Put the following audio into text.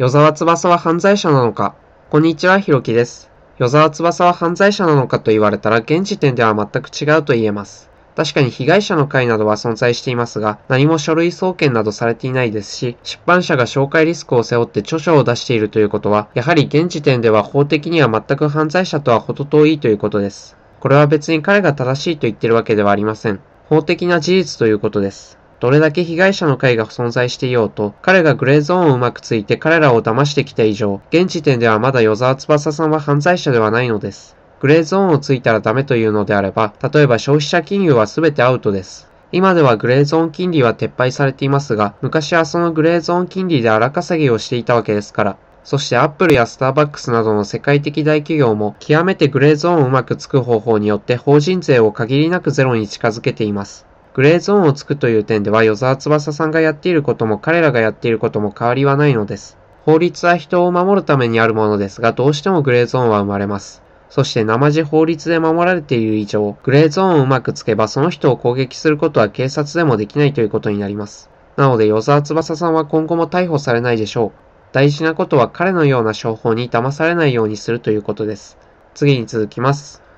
与沢翼は犯罪者なのかこんにちは、ひろきです。与沢翼は犯罪者なのか？と言われたら、現時点では全く違うと言えます。確かに被害者の会などは存在していますが、何も書類送検などされていないですし、出版社が紹介リスクを背負って著書を出しているということは、やはり現時点では法的には全く犯罪者とは程遠いということです。これは別に彼が正しいと言ってるわけではありません。法的な事実ということです。どれだけ被害者の会が存在していようと、彼がグレーゾーンをうまくついて彼らを騙してきた以上、現時点ではまだ与沢翼さんは犯罪者ではないのです。グレーゾーンをついたらダメというのであれば、例えば消費者金融は全てアウトです。今ではグレーゾーン金利は撤廃されていますが、昔はそのグレーゾーン金利で荒稼ぎをしていたわけですから。そしてアップルやスターバックスなどの世界的大企業も極めてグレーゾーンをうまくつく方法によって法人税を限りなくゼロに近づけています。グレーゾーンをつくという点では、与沢翼さんがやっていることも彼らがやっていることも変わりはないのです。法律は人を守るためにあるものですが、どうしてもグレーゾーンは生まれます。そして生地法律で守られている以上、グレーゾーンをうまくつけばその人を攻撃することは警察でもできないということになります。なので、与沢翼さんは今後も逮捕されないでしょう。大事なことは彼のような商法に騙されないようにするということです。次に続きます。